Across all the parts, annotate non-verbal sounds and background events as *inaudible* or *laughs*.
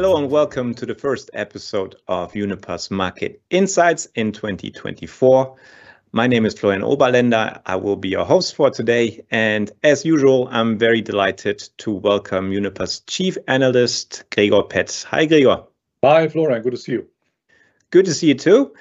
Hello and welcome to the first episode of Uniper's Market Insights in 2024. My name is Florian Oberländer. I will be your host for today. And as usual, I'm very delighted to welcome Uniper's Chief Analyst, Gregor Pett. Hi, Gregor. Hi, Florian. Good to see you. Good to see you too.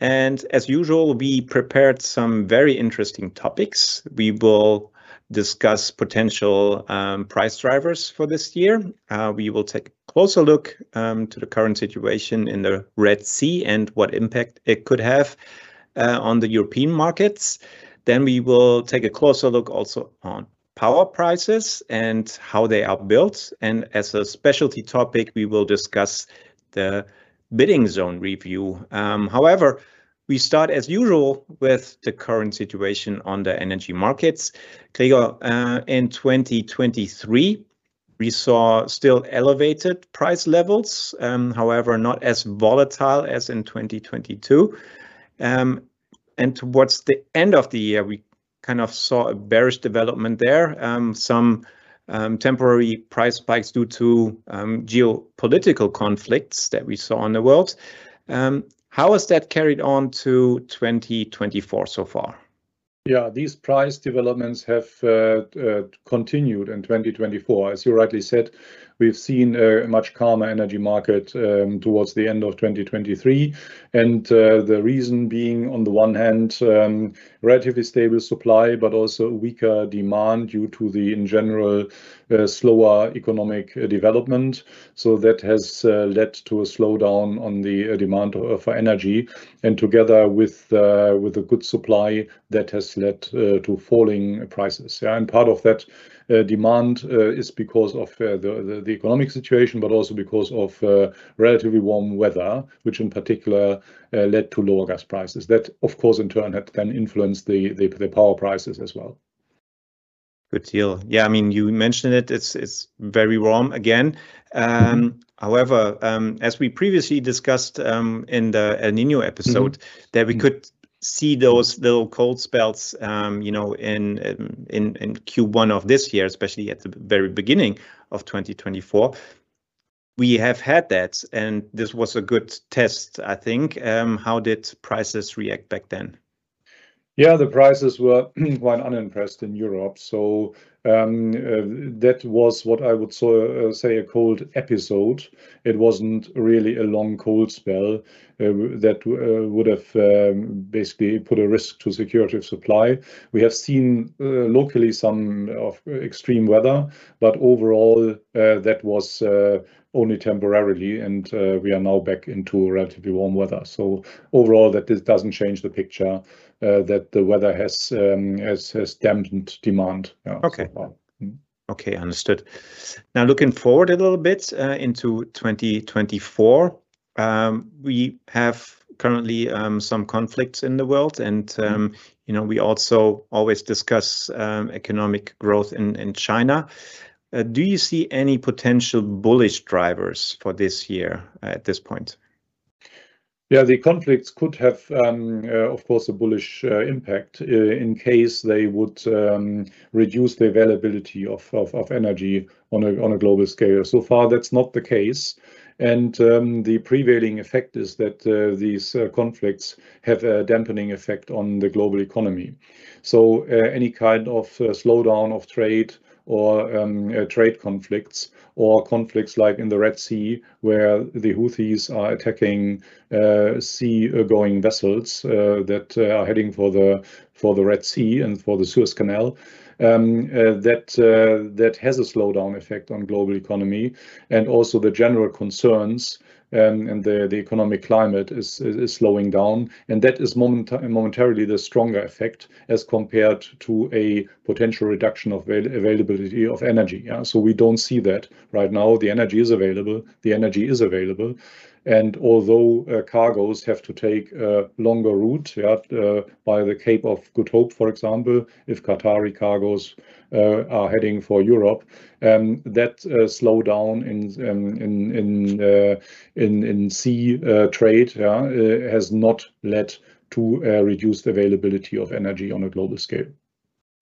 And as usual, we prepared some very interesting topics. We will discuss potential um, price drivers for this year. Uh, we will take a closer look um, to the current situation in the Red Sea and what impact it could have uh, on the European markets. Then we will take a closer look also on power prices and how they are built. And as a specialty topic, we will discuss the bidding zone review. Um, however, we start as usual with the current situation on the energy markets. Gregor, uh, in 2023, we saw still elevated price levels, um, however, not as volatile as in 2022. Um, and towards the end of the year, we kind of saw a bearish development there. Um, some temporary price spikes due to geopolitical conflicts that we saw in the world. How has that carried on to 2024 so far? Yeah, these price developments have uh, uh, continued in 2024. As you rightly said, we've seen a much calmer energy market um, towards the end of 2023. And uh, the reason being, on the one hand, um, relatively stable supply, but also weaker demand due to the, in general, uh, slower economic uh, development. So that has uh, led to a slowdown on the uh, demand uh, for energy. And together with, with a good supply, that has led to falling prices. Yeah, and part of that demand uh, is because of uh, the, the economic situation, but also because of relatively warm weather, which in particular led to lower gas prices. That, of course, in turn had then influenced the, the, the power prices as well. Good deal. Yeah, I mean, you mentioned it. It's it's very warm again. Um, mm -hmm. However, um, as we previously discussed um, in the El Nino episode, mm -hmm. that we mm-hmm. could see those little cold spells, um, you know, in, in in Q1 of this year, especially at the very beginning of 2024. We have had that, and this was a good test, I think. Um, how did prices react back then? Yeah, the prices were *clears throat* quite unimpressed in Europe. So um, uh, that was what I would so, uh, say a cold episode. It wasn't really a long cold spell uh, that uh, would have um, basically put a risk to security of supply. We have seen uh, locally some of extreme weather, but overall uh, that was only temporarily, and we are now back into relatively warm weather. So overall, that this doesn't change the picture. Uh, that the weather has um, has has dampened demand. Okay. Mm. Okay, understood. Now looking forward a little bit uh, into 2024, um, we have currently um, some conflicts in the world, and um, you know we also always discuss economic growth in in China. Uh, do you see any potential bullish drivers for this year at this point? Yeah, the conflicts could have, um, uh, of course, a bullish uh, impact uh, in case they would um, reduce the availability of, of, of, energy on a, on a global scale. So far, that's not the case. And um, the prevailing effect is that uh, these uh, conflicts have a dampening effect on the global economy. So uh, any kind of slowdown of trade or um, uh, trade conflicts or conflicts like in the Red Sea, where the Houthis are attacking uh, sea-going vessels uh, that uh, are heading for the for the Red Sea and for the Suez Canal. Um, uh, that uh, that has a slowdown effect on global economy, and also the general concerns um, and the, economic climate is, slowing down. And that is moment, momentarily the stronger effect as compared to a potential reduction of avail availability of energy. Yeah? So we don't see that right now. The energy is available the energy is available. And although uh, cargoes have to take a longer route yeah, uh, by the Cape of Good Hope, for example, if Qatari cargoes uh, are heading for Europe, um, that uh, slowdown in um, in in, uh, in in sea uh, trade yeah, has not led to reduced availability of energy on a global scale.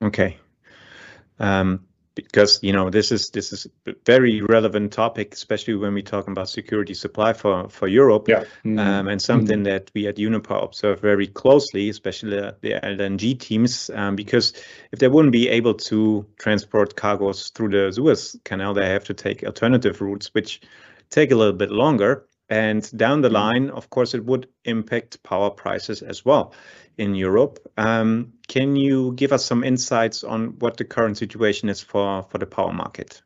Okay. Um, because you know this is this is a very relevant topic, especially when we talk about security supply for for Europe. Yeah. Um, and something that we at Uniper observe very closely, especially the, the LNG teams, um, because if they wouldn't be able to transport cargoes through the Suez Canal, they have to take alternative routes, which take a little bit longer. And down the line, of course, it would impact power prices as well in Europe. Um, can you give us some insights on what the current situation is for, for the power market?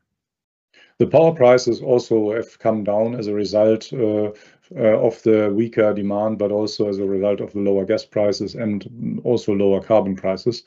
The power prices also have come down as a result uh, uh, of the weaker demand, but also as a result of the lower gas prices and also lower carbon prices.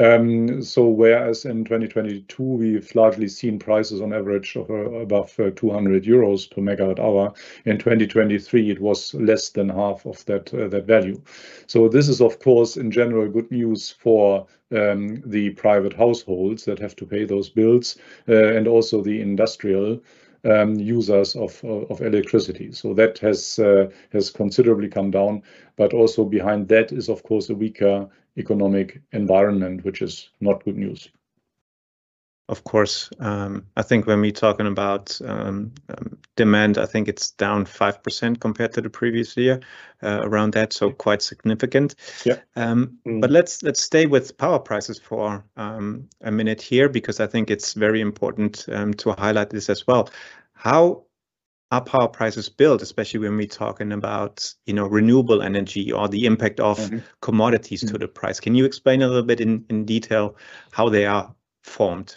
Um, so whereas in 2022, we've largely seen prices on average of uh, above uh, 200 euros per megawatt hour, in 2023, it was less than half of that uh, value. So this is, of course, in general, good news for um, the private households that have to pay those bills, and also the industrial um, users of, of electricity. So that has uh, has considerably come down, but also behind that is of course a weaker economic environment, which is not good news. Of course, um, I think when we're talking about um, um, demand, I think it's down 5% compared to the previous year, uh, around that, so quite significant. Yeah. Um, mm. But let's let's stay with power prices for um, a minute here, because I think it's very important um, to highlight this as well. How are power prices built, especially when we're talking about you know renewable energy or the impact of mm -hmm. commodities mm to the price? Can you explain a little bit in, in detail how they are formed?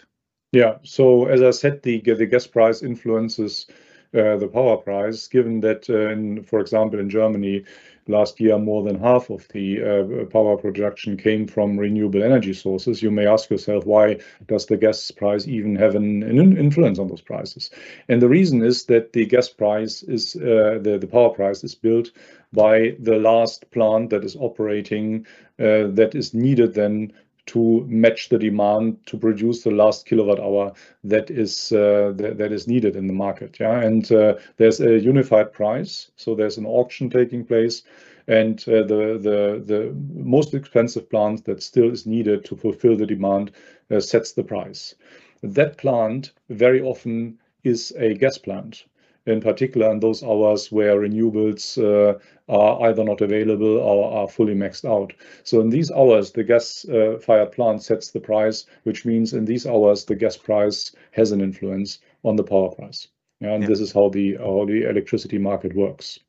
Yeah. So as I said, the the gas price influences uh, the power price, given that, uh, for example, in Germany, last year, more than half of the uh, power production came from renewable energy sources. You may ask yourself, why does the gas price even have an, an influence on those prices? And the reason is that the gas price is, the, the power price is built by the last plant that is operating, that is needed then to match the demand to produce the last kilowatt hour that is uh, that, is needed in the market. Yeah, and uh, there's a unified price, so there's an auction taking place, and uh, the the the most expensive plant that still is needed to fulfill the demand sets the price. That plant very often is a gas plant in particular in those hours where renewables uh, are either not available or are fully maxed out. So in these hours, the gas-fired uh, plant sets the price, which means in these hours, the gas price has an influence on the power price. Yeah, and yeah. this is how the how the electricity market works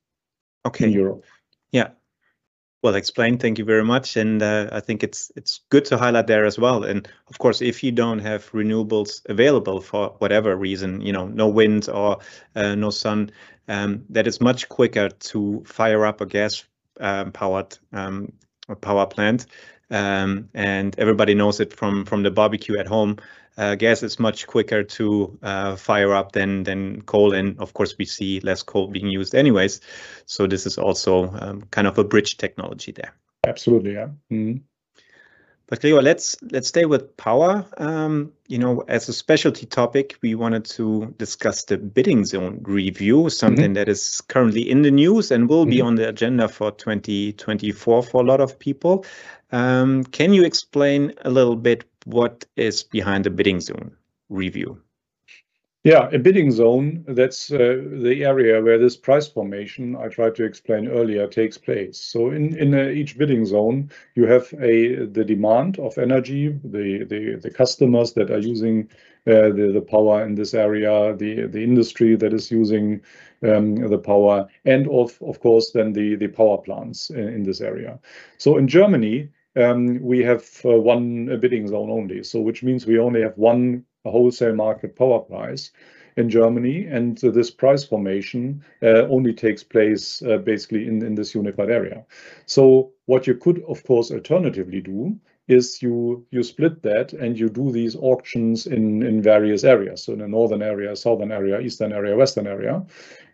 okay. in Europe. Yeah, well explained. Thank you very much. And uh, I think it's it's good to highlight there as well. And of course, if you don't have renewables available for whatever reason, you know, no wind or uh, no sun, um, that is much quicker to fire up a gas um, powered um, power plant. Um, and everybody knows it from from the barbecue at home uh, gas is much quicker to uh, fire up than than coal, and of course we see less coal being used anyways. So this is also um, kind of a bridge technology there. Absolutely, yeah. Mm-hmm. But Gregor, let's let's stay with power. Um, you know, as a specialty topic, we wanted to discuss the bidding zone review, something mm-hmm. that is currently in the news and will mm-hmm. be on the agenda for 2024 for a lot of people. Um, can you explain a little bit what is behind the bidding zone review? Yeah, a bidding zone, that's uh, the area where this price formation I tried to explain earlier takes place. So in, in uh, each bidding zone, you have a the demand of energy, the, the, the customers that are using uh, the, the power in this area, the, the industry that is using um, the power, and of, of course then the, the power plants in, in this area. So in Germany, um, we have uh, one bidding zone only. So which means we only have one wholesale market power price in Germany, and uh, this price formation uh, only takes place uh, basically in, in this unified area. So what you could, of course, alternatively do is you you split that and you do these auctions in in various areas so in the northern area southern area eastern area western area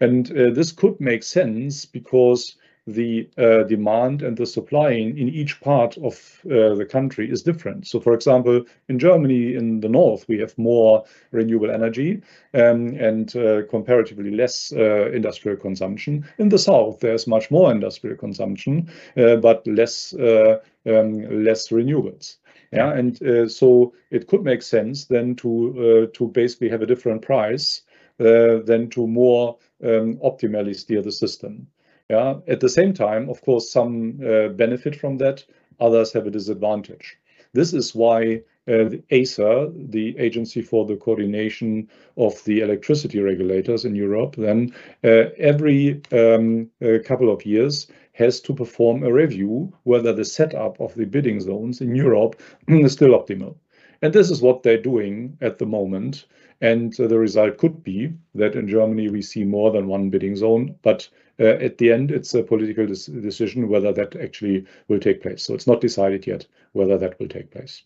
and uh, this could make sense because the uh, demand and the supply in, in each part of uh, the country is different. So, for example, in Germany, in the north, we have more renewable energy um, and uh, comparatively less uh, industrial consumption. In the south, there's much more industrial consumption, uh, but less uh, um, less renewables. Yeah, and so it could make sense then to to basically have a different price than to more um, optimally steer the system. Yeah. At the same time, of course, some uh, benefit from that. Others have a disadvantage. This is why uh, the ACER, the Agency for the Coordination of the Electricity Regulators in Europe, then uh, every um, couple of years has to perform a review whether the setup of the bidding zones in Europe *clears throat* is still optimal. And this is what they're doing at the moment. And uh, the result could be that in Germany we see more than one bidding zone, but uh, at the end it's a political decision whether that actually will take place. So it's not decided yet whether that will take place.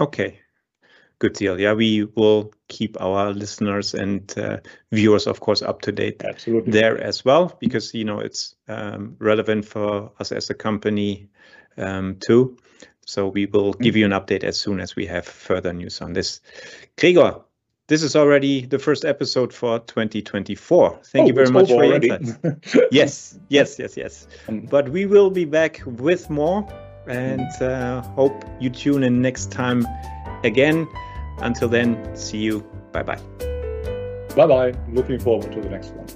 Okay, good deal. Yeah, we will keep our listeners and uh, viewers, of course, up to date Absolutely. there as well, because you know it's um, relevant for us as a company um, too. So we will give you an update as soon as we have further news on this. Gregor, this is already the first episode for 2024. Thank oh, you very much for your insights. *laughs* yes, yes, yes, yes. Um, but we will be back with more and uh, hope you tune in next time again. Until then, see you. Bye bye. Bye bye. Looking forward to the next one.